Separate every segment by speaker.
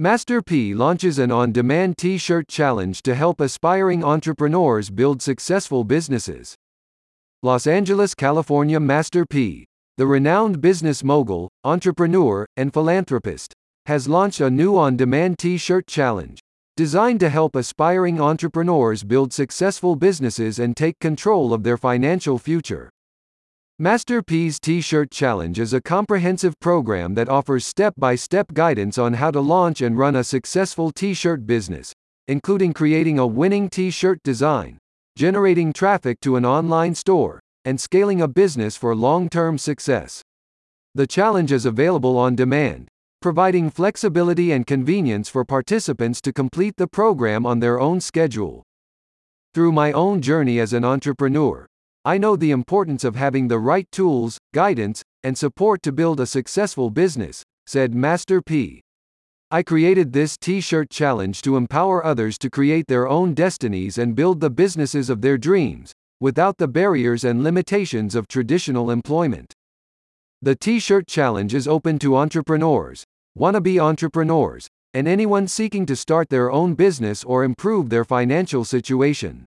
Speaker 1: Master P launches an on demand t shirt challenge to help aspiring entrepreneurs build successful businesses. Los Angeles, California Master P, the renowned business mogul, entrepreneur, and philanthropist, has launched a new on demand t shirt challenge designed to help aspiring entrepreneurs build successful businesses and take control of their financial future. Master P's T-Shirt Challenge is a comprehensive program that offers step-by-step guidance on how to launch and run a successful T-shirt business, including creating a winning T-shirt design, generating traffic to an online store, and scaling a business for long-term success. The challenge is available on demand, providing flexibility and convenience for participants to complete the program on their own schedule. Through my own journey as an entrepreneur, I know the importance of having the right tools, guidance, and support to build a successful business, said Master P. I created this t shirt challenge to empower others to create their own destinies and build the businesses of their dreams, without the barriers and limitations of traditional employment. The T-shirt challenge is open to entrepreneurs, wannabe entrepreneurs, and anyone seeking to start their own business or improve their financial situation.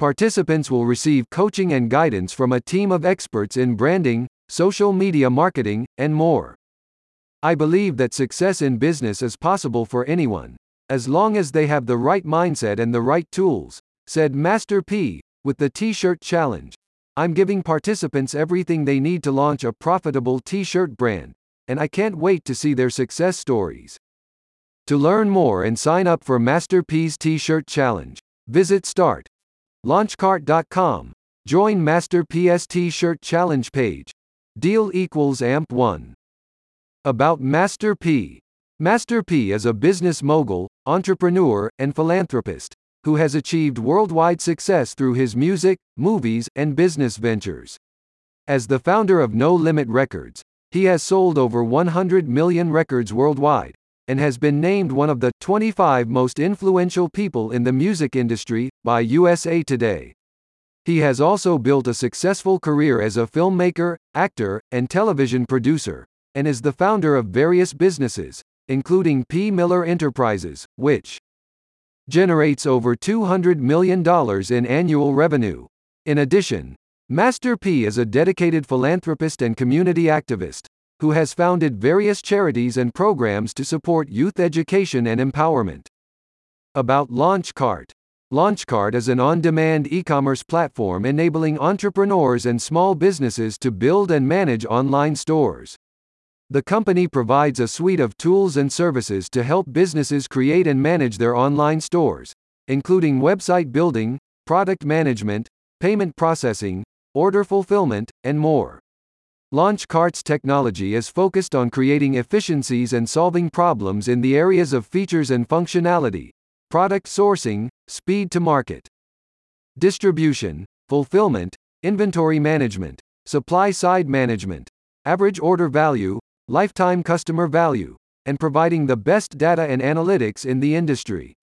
Speaker 1: Participants will receive coaching and guidance from a team of experts in branding, social media marketing, and more. I believe that success in business is possible for anyone, as long as they have the right mindset and the right tools, said Master P, with the T-shirt challenge. I'm giving participants everything they need to launch a profitable t shirt brand, and I can't wait to see their success stories. To learn more and sign up for Master P's T shirt challenge, visit Start. Launchcart.com. Join Master P's T shirt challenge page. Deal equals AMP 1. About Master P. Master P is a business mogul, entrepreneur, and philanthropist who has achieved worldwide success through his music, movies, and business ventures. As the founder of No Limit Records, he has sold over 100 million records worldwide, and has been named one of the 25 most influential people in the music industry by USA Today. He has also built a successful career as a filmmaker, actor, and television producer, and is the founder of various businesses, including P. Miller Enterprises, which generates over $200 million in annual revenue. In addition, Master P is a dedicated philanthropist and community activist who has founded various charities and programs to support youth education and empowerment. About Launchcart Launchcart is an on demand e commerce platform enabling entrepreneurs and small businesses to build and manage online stores. The company provides a suite of tools and services to help businesses create and manage their online stores, including website building, product management, payment processing, order fulfillment, and more. Launchcart's technology is focused on creating efficiencies and solving problems in the areas of features and functionality, product sourcing, speed to market, distribution, fulfillment, inventory management, supply side management, average order value, lifetime customer value, and providing the best data and analytics in the industry.